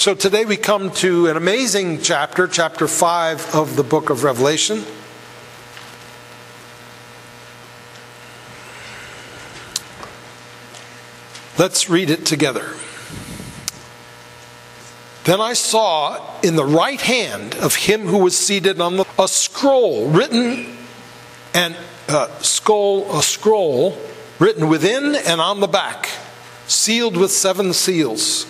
So today we come to an amazing chapter, chapter 5 of the book of Revelation. Let's read it together. Then I saw in the right hand of him who was seated on the a scroll written and uh, scroll a scroll written within and on the back, sealed with seven seals.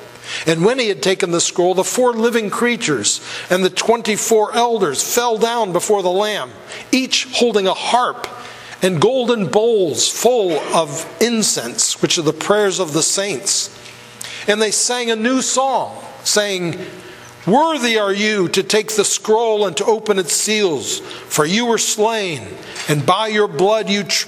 And when he had taken the scroll, the four living creatures and the twenty four elders fell down before the Lamb, each holding a harp and golden bowls full of incense, which are the prayers of the saints. And they sang a new song, saying, Worthy are you to take the scroll and to open its seals, for you were slain, and by your blood you tr-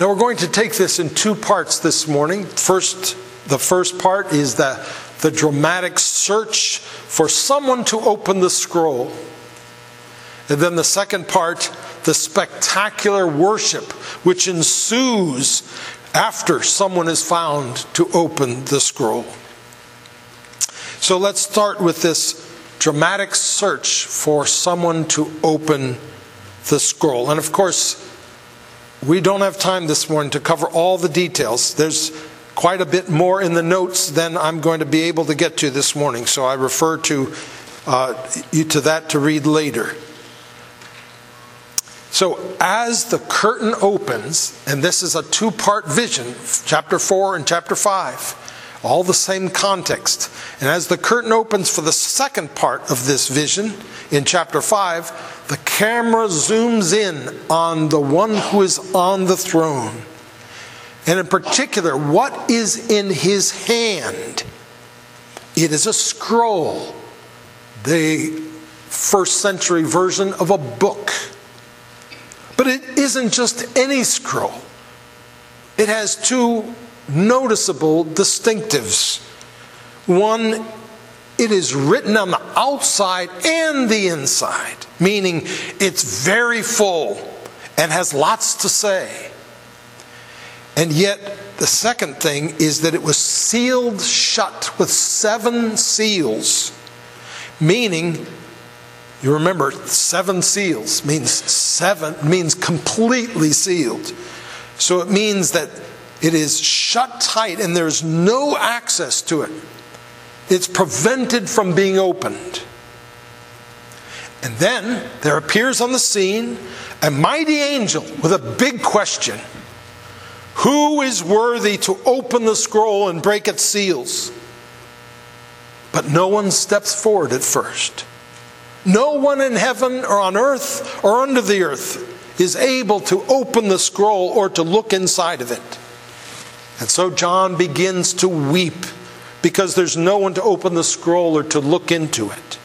Now we're going to take this in two parts this morning. First, the first part is the, the dramatic search for someone to open the scroll. And then the second part, the spectacular worship which ensues after someone is found to open the scroll. So let's start with this dramatic search for someone to open the scroll. And of course, we don't have time this morning to cover all the details. There's quite a bit more in the notes than I'm going to be able to get to this morning, so I refer to uh, you to that to read later. So, as the curtain opens, and this is a two part vision, chapter 4 and chapter 5, all the same context. And as the curtain opens for the second part of this vision in chapter 5, the camera zooms in on the one who is on the throne. And in particular, what is in his hand? It is a scroll, the first century version of a book. But it isn't just any scroll, it has two noticeable distinctives. One it is written on the outside and the inside, meaning it's very full and has lots to say. And yet, the second thing is that it was sealed shut with seven seals, meaning, you remember, seven seals means seven, means completely sealed. So it means that it is shut tight and there's no access to it. It's prevented from being opened. And then there appears on the scene a mighty angel with a big question Who is worthy to open the scroll and break its seals? But no one steps forward at first. No one in heaven or on earth or under the earth is able to open the scroll or to look inside of it. And so John begins to weep because there's no one to open the scroll or to look into it.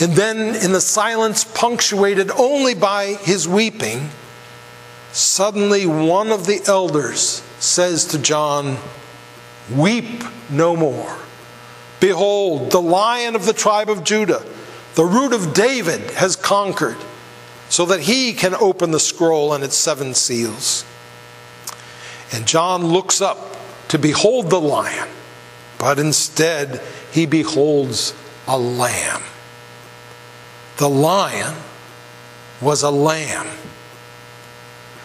And then, in the silence punctuated only by his weeping, suddenly one of the elders says to John, Weep no more. Behold, the lion of the tribe of Judah, the root of David, has conquered, so that he can open the scroll and its seven seals. And John looks up to behold the lion, but instead he beholds a lamb. The lion was a lamb.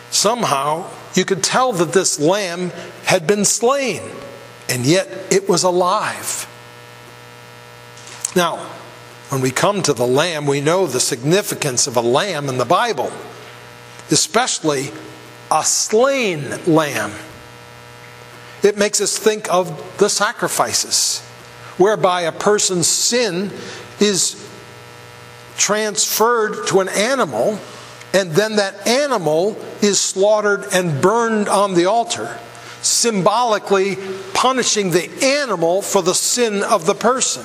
Somehow you could tell that this lamb had been slain, and yet it was alive. Now, when we come to the lamb, we know the significance of a lamb in the Bible, especially a slain lamb. It makes us think of the sacrifices, whereby a person's sin is transferred to an animal, and then that animal is slaughtered and burned on the altar, symbolically punishing the animal for the sin of the person.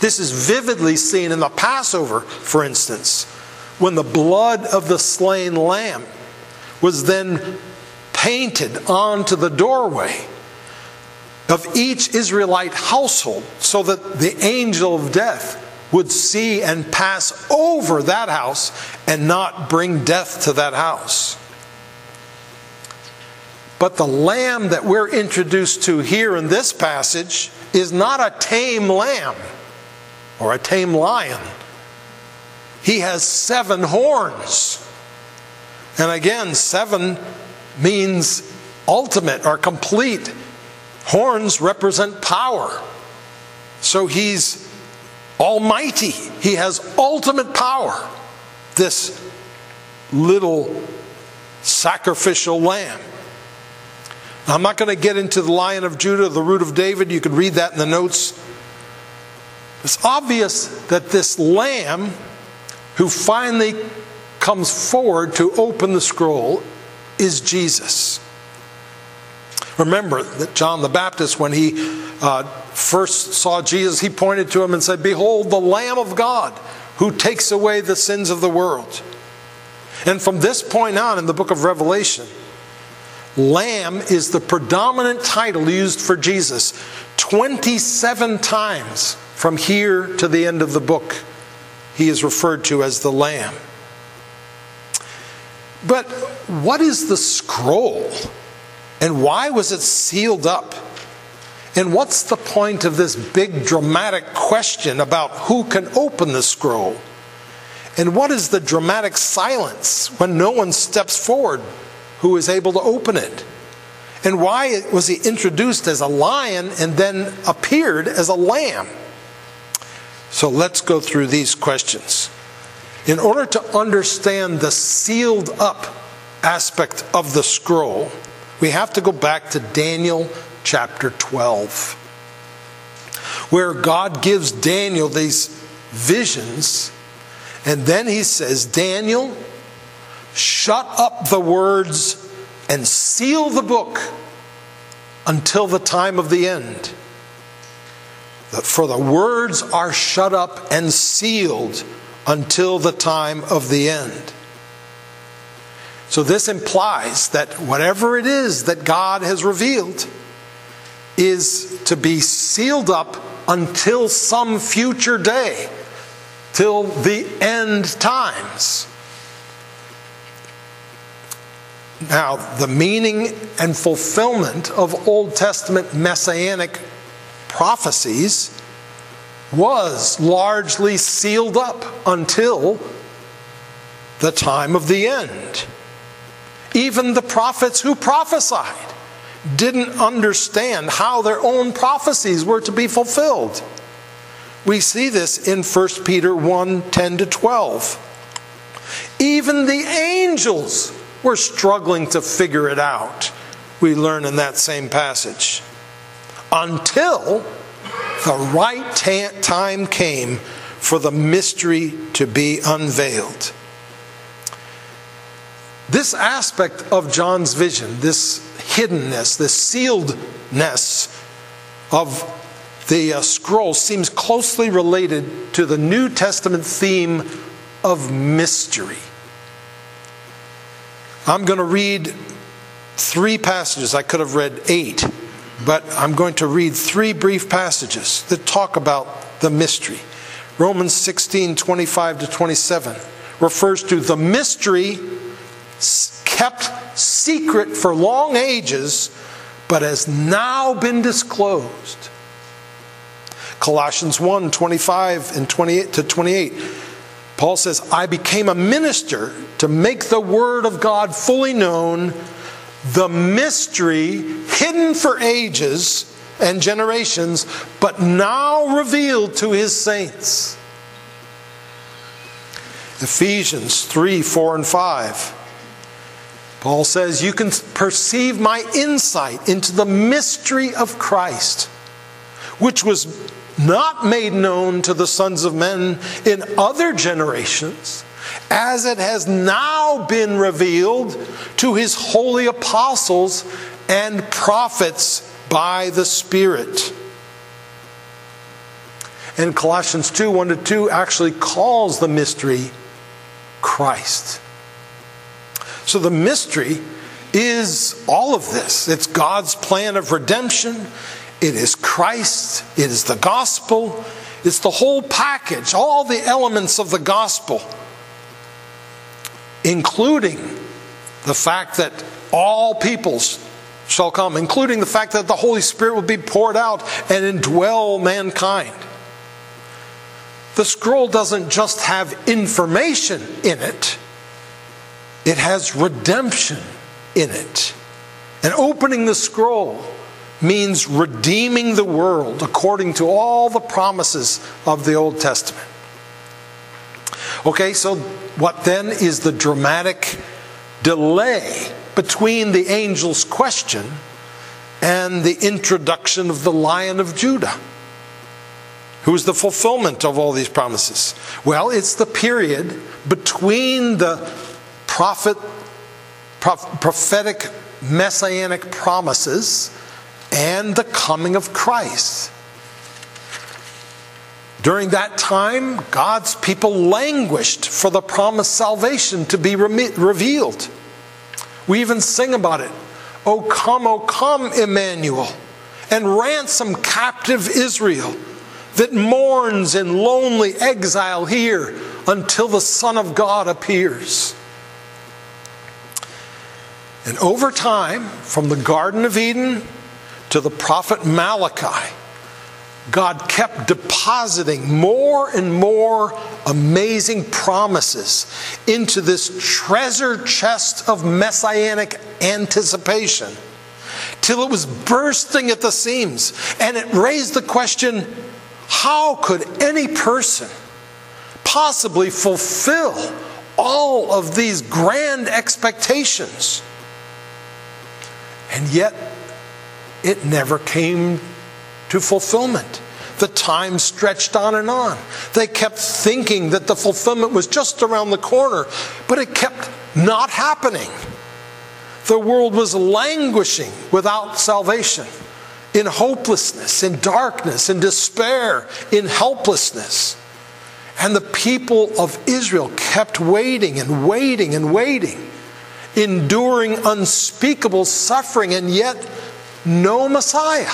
This is vividly seen in the Passover, for instance, when the blood of the slain lamb was then painted onto the doorway of each Israelite household so that the angel of death would see and pass over that house and not bring death to that house. But the lamb that we're introduced to here in this passage is not a tame lamb or a tame lion. He has seven horns. And again, seven means ultimate or complete. Horns represent power. So he's almighty. He has ultimate power. This little sacrificial lamb. I'm not going to get into the Lion of Judah, the root of David. You can read that in the notes. It's obvious that this lamb who finally comes forward to open the scroll is Jesus. Remember that John the Baptist, when he uh, first saw Jesus, he pointed to him and said, Behold, the Lamb of God who takes away the sins of the world. And from this point on in the book of Revelation, Lamb is the predominant title used for Jesus 27 times from here to the end of the book. He is referred to as the Lamb. But what is the scroll? And why was it sealed up? And what's the point of this big dramatic question about who can open the scroll? And what is the dramatic silence when no one steps forward who is able to open it? And why was he introduced as a lion and then appeared as a lamb? So let's go through these questions. In order to understand the sealed up aspect of the scroll, we have to go back to Daniel chapter 12, where God gives Daniel these visions, and then he says, Daniel, shut up the words and seal the book until the time of the end. For the words are shut up and sealed until the time of the end. So, this implies that whatever it is that God has revealed is to be sealed up until some future day, till the end times. Now, the meaning and fulfillment of Old Testament messianic prophecies was largely sealed up until the time of the end. Even the prophets who prophesied didn't understand how their own prophecies were to be fulfilled. We see this in 1 Peter 1 10 to 12. Even the angels were struggling to figure it out, we learn in that same passage. Until the right time came for the mystery to be unveiled. This aspect of John's vision, this hiddenness, this sealedness of the uh, scroll, seems closely related to the New Testament theme of mystery. I'm going to read three passages. I could have read eight, but I'm going to read three brief passages that talk about the mystery. Romans 16 25 to 27 refers to the mystery kept secret for long ages, but has now been disclosed. Colossians 1 25 and 28 to 28. Paul says, I became a minister to make the word of God fully known, the mystery hidden for ages and generations, but now revealed to his saints. Ephesians 3 4 and 5. Paul says, You can perceive my insight into the mystery of Christ, which was not made known to the sons of men in other generations, as it has now been revealed to his holy apostles and prophets by the Spirit. And Colossians 2 1 to 2 actually calls the mystery Christ. So the mystery is all of this. It's God's plan of redemption, it is Christ, it is the gospel, it's the whole package, all the elements of the gospel, including the fact that all peoples shall come, including the fact that the Holy Spirit will be poured out and indwell mankind. The scroll doesn't just have information in it it has redemption in it. And opening the scroll means redeeming the world according to all the promises of the Old Testament. Okay, so what then is the dramatic delay between the angel's question and the introduction of the Lion of Judah? Who's the fulfillment of all these promises? Well, it's the period between the prophet, prophetic messianic promises and the coming of Christ. During that time, God's people languished for the promised salvation to be revealed. We even sing about it. O come, O come, Emmanuel, and ransom captive Israel that mourns in lonely exile here until the Son of God appears. And over time, from the Garden of Eden to the prophet Malachi, God kept depositing more and more amazing promises into this treasure chest of messianic anticipation till it was bursting at the seams. And it raised the question how could any person possibly fulfill all of these grand expectations? And yet, it never came to fulfillment. The time stretched on and on. They kept thinking that the fulfillment was just around the corner, but it kept not happening. The world was languishing without salvation, in hopelessness, in darkness, in despair, in helplessness. And the people of Israel kept waiting and waiting and waiting enduring unspeakable suffering, and yet no Messiah.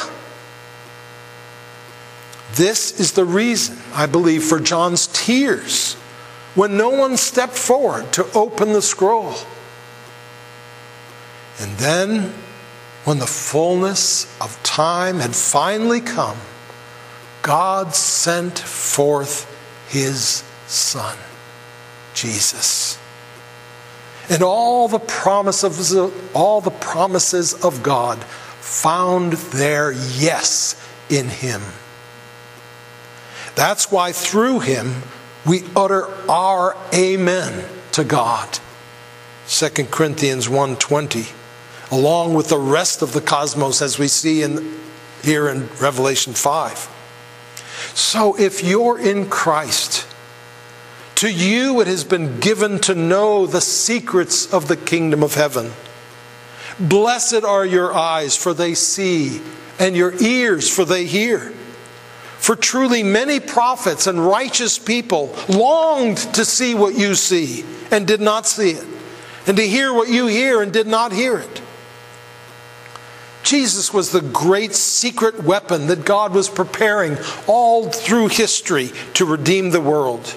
This is the reason, I believe, for John's tears when no one stepped forward to open the scroll. And then, when the fullness of time had finally come, God sent forth his Son, Jesus and all the promises of, all the promises of God found their yes in him. That's why through him we utter our amen to God. 2 Corinthians 1:20 along with the rest of the cosmos as we see in here in Revelation 5. So if you're in Christ, to you it has been given to know the secrets of the kingdom of heaven. Blessed are your eyes, for they see, and your ears, for they hear. For truly many prophets and righteous people longed to see what you see and did not see it, and to hear what you hear and did not hear it. Jesus was the great secret weapon that God was preparing all through history to redeem the world.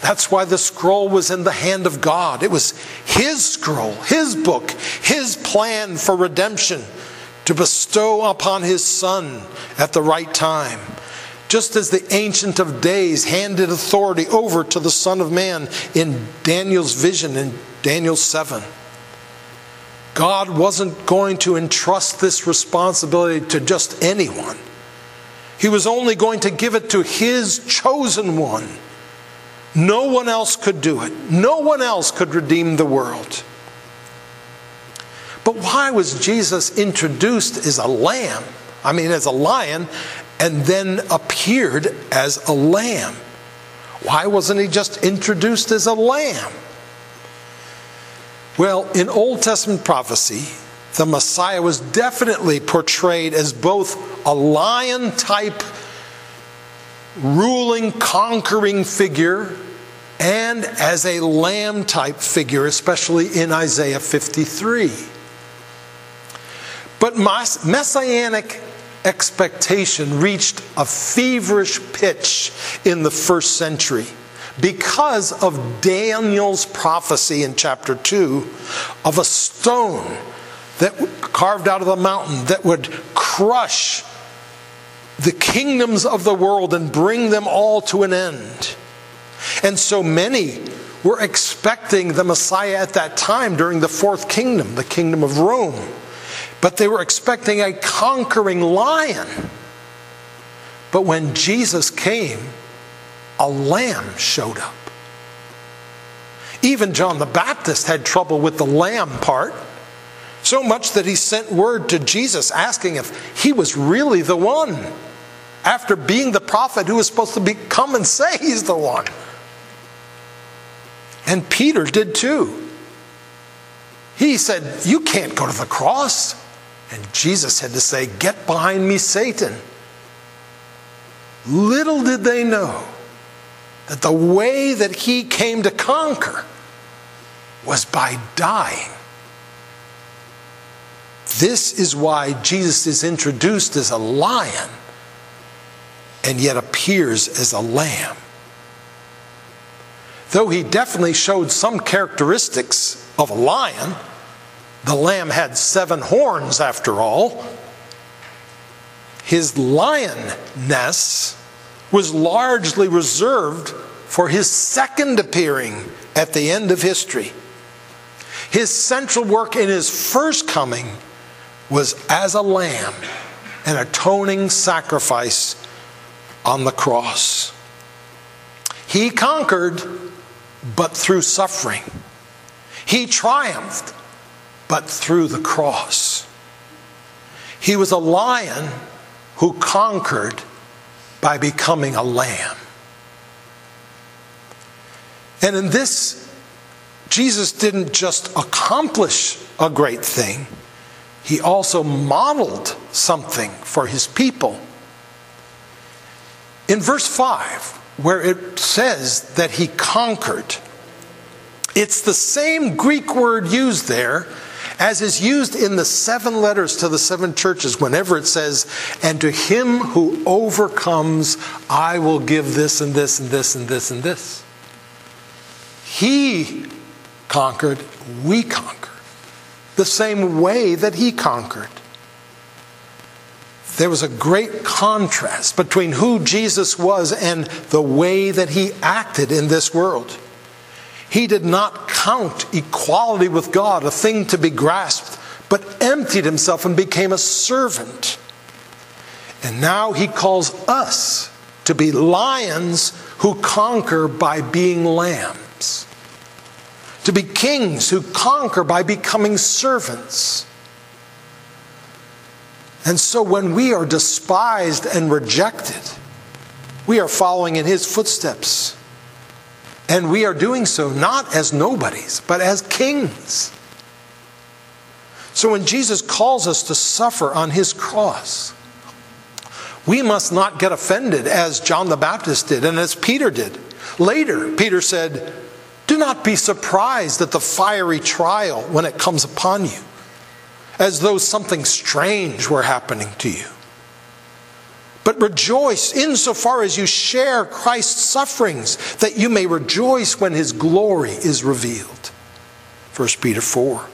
That's why the scroll was in the hand of God. It was His scroll, His book, His plan for redemption to bestow upon His Son at the right time. Just as the Ancient of Days handed authority over to the Son of Man in Daniel's vision in Daniel 7. God wasn't going to entrust this responsibility to just anyone. He was only going to give it to His chosen one. No one else could do it, no one else could redeem the world. But why was Jesus introduced as a lamb? I mean, as a lion, and then appeared as a lamb? Why wasn't he just introduced as a lamb? Well, in Old Testament prophecy, the Messiah was definitely portrayed as both a lion type, ruling, conquering figure, and as a lamb type figure, especially in Isaiah 53. But messianic expectation reached a feverish pitch in the first century because of Daniel's prophecy in chapter 2 of a stone that carved out of the mountain that would crush the kingdoms of the world and bring them all to an end. And so many were expecting the Messiah at that time during the fourth kingdom, the kingdom of Rome. But they were expecting a conquering lion. But when Jesus came, a lamb showed up. Even John the Baptist had trouble with the lamb part, so much that he sent word to Jesus asking if he was really the one, after being the prophet who was supposed to be, come and say he's the one. And Peter did too. He said, You can't go to the cross. And Jesus had to say, Get behind me, Satan. Little did they know that the way that he came to conquer was by dying. This is why Jesus is introduced as a lion and yet appears as a lamb. Though he definitely showed some characteristics of a lion, the lamb had seven horns after all. His lionness was largely reserved for his second appearing at the end of history. His central work in his first coming was as a lamb, an atoning sacrifice on the cross. He conquered, but through suffering. He triumphed, but through the cross. He was a lion who conquered by becoming a lamb. And in this, Jesus didn't just accomplish a great thing, he also modeled something for his people. In verse 5, where it says that he conquered, it's the same Greek word used there as is used in the seven letters to the seven churches whenever it says, And to him who overcomes, I will give this and this and this and this and this. He conquered, we conquer. The same way that he conquered. There was a great contrast between who Jesus was and the way that he acted in this world. He did not count equality with God a thing to be grasped, but emptied himself and became a servant. And now he calls us to be lions who conquer by being lambs, to be kings who conquer by becoming servants. And so when we are despised and rejected, We are following in his footsteps. And we are doing so not as nobodies, but as kings. So when Jesus calls us to suffer on his cross, we must not get offended as John the Baptist did and as Peter did. Later, Peter said, Do not be surprised at the fiery trial when it comes upon you, as though something strange were happening to you. But rejoice insofar as you share Christ's sufferings, that you may rejoice when his glory is revealed. 1 Peter 4.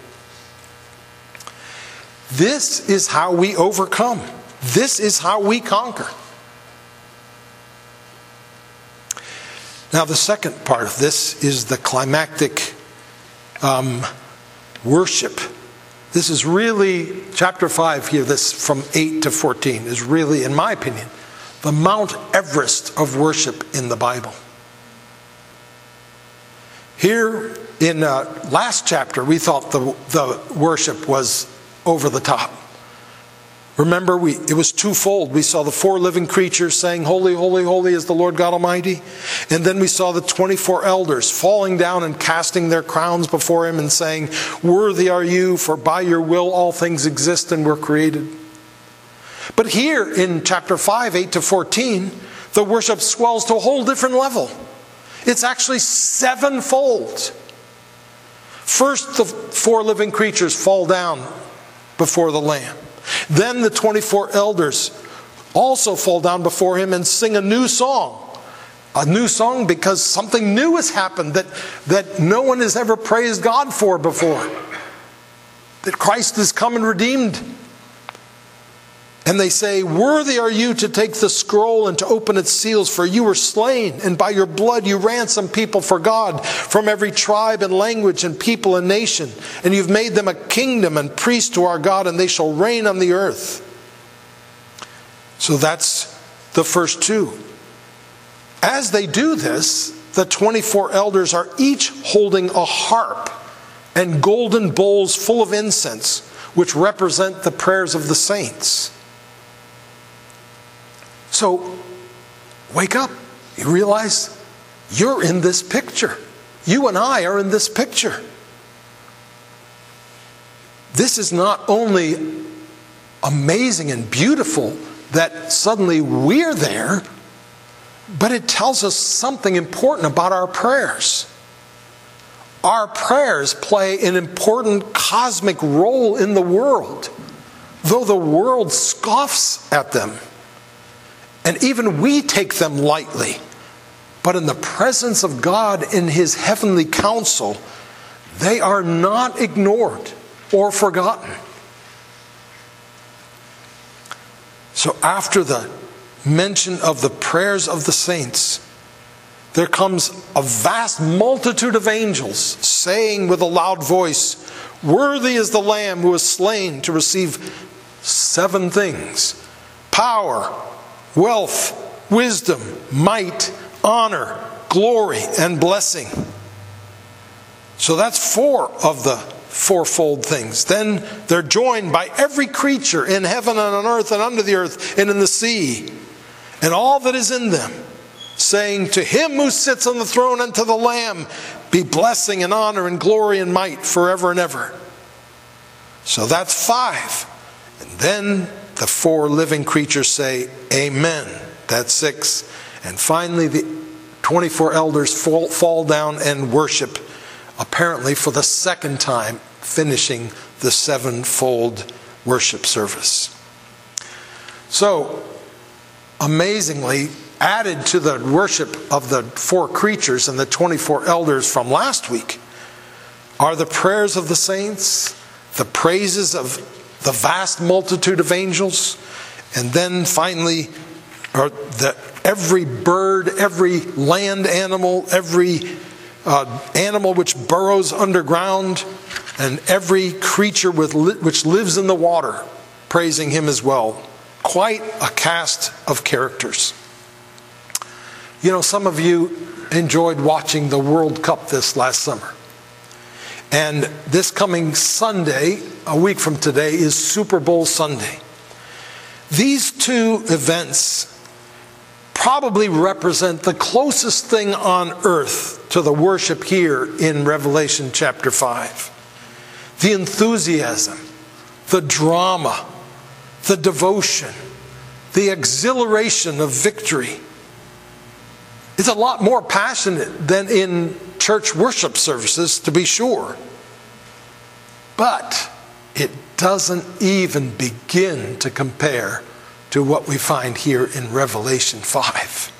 This is how we overcome. This is how we conquer. Now, the second part of this is the climactic um, worship. This is really, chapter 5 here, this from 8 to 14, is really, in my opinion, the Mount Everest of worship in the Bible. Here in uh, last chapter, we thought the, the worship was over the top. Remember, we, it was twofold. We saw the four living creatures saying, Holy, holy, holy is the Lord God Almighty. And then we saw the 24 elders falling down and casting their crowns before Him and saying, Worthy are you, for by your will all things exist and were created. But here in chapter 5, 8 to 14, the worship swells to a whole different level. It's actually sevenfold. First, the four living creatures fall down before the Lamb. Then the 24 elders also fall down before him and sing a new song. A new song because something new has happened that, that no one has ever praised God for before. That Christ has come and redeemed and they say, Worthy are you to take the scroll and to open its seals, for you were slain, and by your blood you ransomed people for God from every tribe and language and people and nation. And you've made them a kingdom and priests to our God, and they shall reign on the earth. So that's the first two. As they do this, the 24 elders are each holding a harp and golden bowls full of incense, which represent the prayers of the saints. So, wake up. You realize you're in this picture. You and I are in this picture. This is not only amazing and beautiful that suddenly we're there, but it tells us something important about our prayers. Our prayers play an important cosmic role in the world, though the world scoffs at them. And even we take them lightly. But in the presence of God in His heavenly council, they are not ignored or forgotten. So, after the mention of the prayers of the saints, there comes a vast multitude of angels saying with a loud voice, Worthy is the Lamb who was slain to receive seven things power, wealth, wisdom, might, honor, glory, and blessing. So that's four of the fourfold things. Then they're joined by every creature in heaven and on earth and under the earth and in the sea and all that is in them, saying, To him who sits on the throne and to the Lamb be blessing and honor and glory and might forever and ever. So that's five. And then the four living creatures say, Amen. That's six. And finally, the 24 elders fall, fall down and worship, apparently for the second time, finishing the sevenfold worship service. So, amazingly, added to the worship of the four creatures and the 24 elders from last week are the prayers of the saints, the praises of the vast multitude of angels, and then finally, or the, every bird, every land animal, every uh, animal which burrows underground, and every creature with which lives in the water, praising him as well. Quite a cast of characters. You know, some of you enjoyed watching the World Cup this last summer. And this coming Sunday, a week from today, is Super Bowl Sunday. These two events probably represent the closest thing on earth to the worship here in Revelation chapter 5. The enthusiasm, the drama, the devotion, the exhilaration of victory. It's a lot more passionate than in church worship services, to be sure. But it doesn't even begin to compare to what we find here in Revelation 5.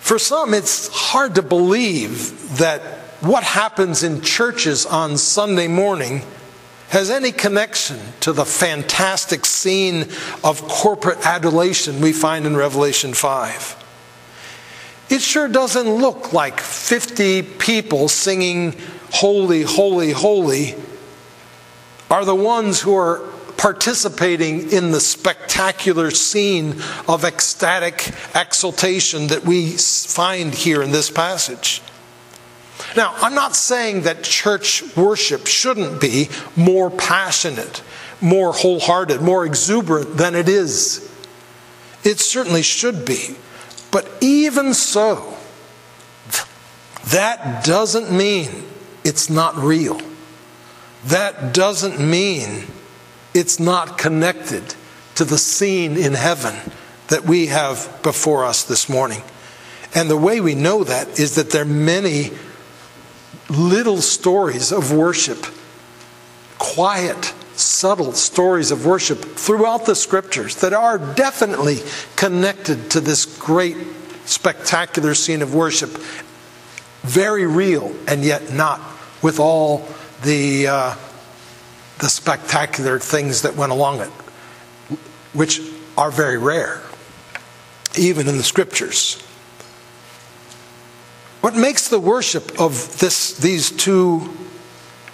For some, it's hard to believe that what happens in churches on Sunday morning has any connection to the fantastic scene of corporate adulation we find in Revelation 5. It sure doesn't look like 50 people singing, Holy, Holy, Holy, are the ones who are participating in the spectacular scene of ecstatic exultation that we find here in this passage. Now, I'm not saying that church worship shouldn't be more passionate, more wholehearted, more exuberant than it is. It certainly should be. But even so, that doesn't mean it's not real. That doesn't mean it's not connected to the scene in heaven that we have before us this morning. And the way we know that is that there are many little stories of worship, quiet, subtle stories of worship throughout the scriptures that are definitely connected to this great, spectacular scene of worship. Very real, and yet not with all the. Uh, the spectacular things that went along it, which are very rare, even in the scriptures. What makes the worship of this, these two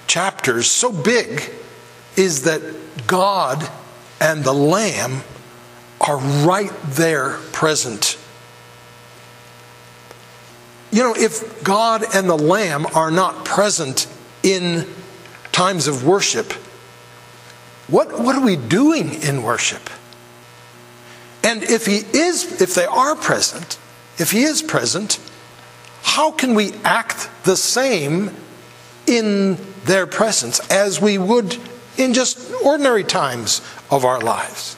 chapters so big is that God and the Lamb are right there present. You know, if God and the Lamb are not present in times of worship, what, what are we doing in worship? And if he is, if they are present, if he is present, how can we act the same in their presence as we would in just ordinary times of our lives?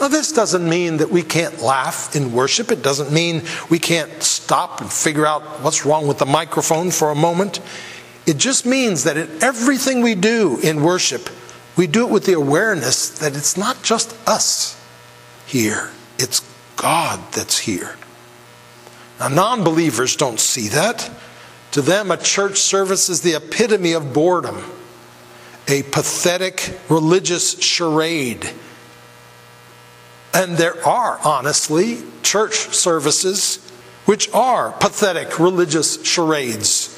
Now, this doesn't mean that we can't laugh in worship. It doesn't mean we can't stop and figure out what's wrong with the microphone for a moment. It just means that in everything we do in worship, we do it with the awareness that it's not just us here, it's God that's here. Now, non believers don't see that. To them, a church service is the epitome of boredom, a pathetic religious charade. And there are, honestly, church services which are pathetic religious charades.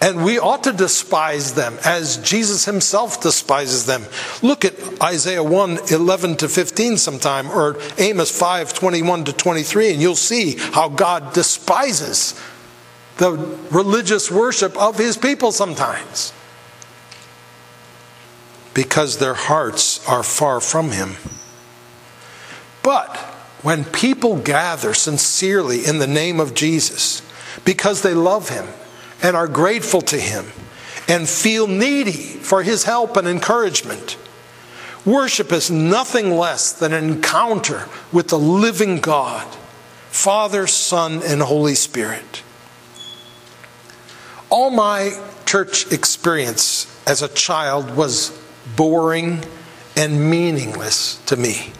And we ought to despise them as Jesus himself despises them. Look at Isaiah 1 11 to 15 sometime, or Amos 5 21 to 23, and you'll see how God despises the religious worship of his people sometimes because their hearts are far from him. But when people gather sincerely in the name of Jesus because they love him, and are grateful to Him and feel needy for His help and encouragement. Worship is nothing less than an encounter with the living God, Father, Son, and Holy Spirit. All my church experience as a child was boring and meaningless to me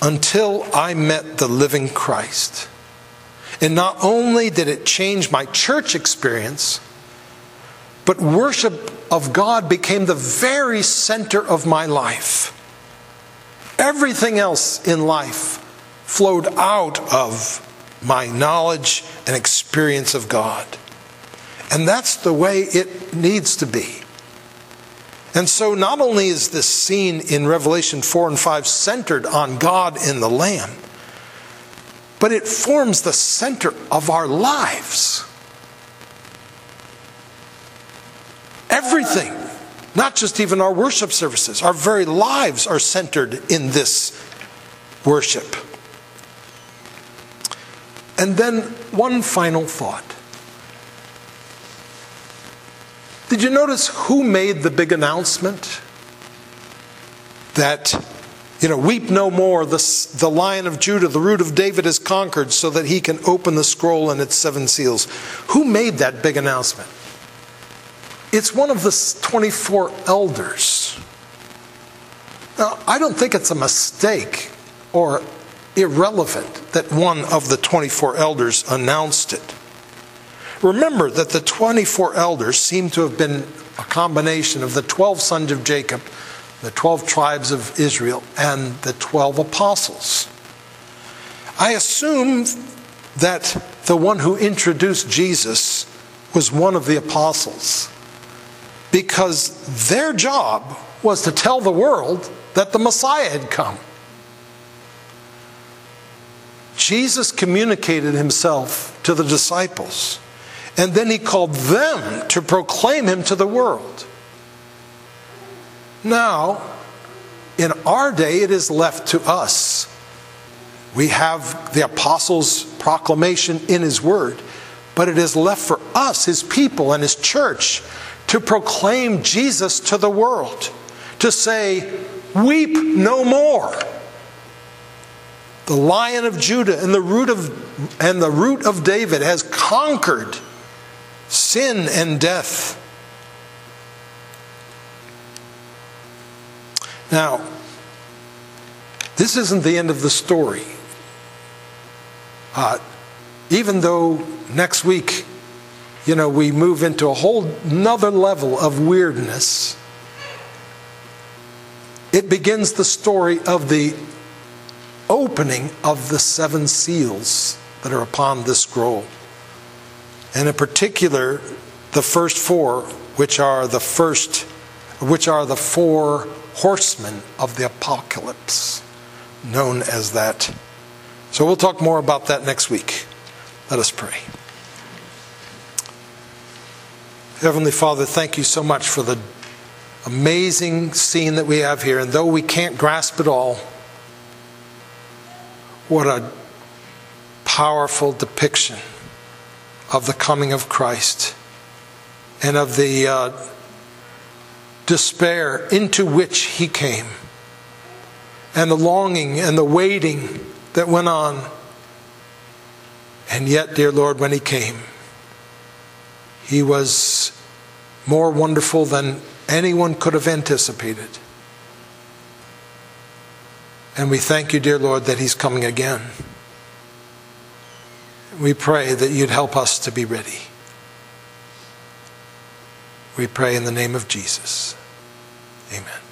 until I met the living Christ. And not only did it change my church experience, but worship of God became the very center of my life. Everything else in life flowed out of my knowledge and experience of God. And that's the way it needs to be. And so, not only is this scene in Revelation 4 and 5 centered on God and the Lamb, but it forms the center of our lives. Everything, not just even our worship services, our very lives are centered in this worship. And then one final thought. Did you notice who made the big announcement? That, you know, weep no more, the, the lion of Judah, the root of David is conquered so that he can open the scroll and its seven seals. Who made that big announcement? It's one of the 24 elders. Now, I don't think it's a mistake or irrelevant that one of the 24 elders announced it. Remember that the 24 elders seem to have been a combination of the 12 sons of Jacob, the 12 tribes of Israel, and the 12 apostles. I assume that the one who introduced Jesus was one of the apostles because their job was to tell the world that the Messiah had come. Jesus communicated himself to the disciples, and then he called them to proclaim him to the world. Now, in our day, it is left to us. We have the apostles' proclamation in his word, but it is left for us, his people, and his church to proclaim Jesus to the world, to say, Weep no more. The lion of Judah and the root of and the root of David has conquered sin and death. Now, this isn't the end of the story. Uh, even though next week, you know, we move into a whole another level of weirdness, it begins the story of the opening of the seven seals that are upon this scroll. And in particular, the first four, which are the first, which are the four horsemen of the apocalypse, known as that. So we'll talk more about that next week. Let us pray. Heavenly Father, thank you so much for the amazing scene that we have here. And though we can't grasp it all, what a powerful depiction of the coming of Christ and of the uh, despair into which he came, and the longing and the waiting that went on. And yet, dear Lord, when he came, he was more wonderful than anyone could have anticipated. And we thank you, dear Lord, that he's coming again. We pray that you'd help us to be ready. We pray in the name of Jesus. Amen.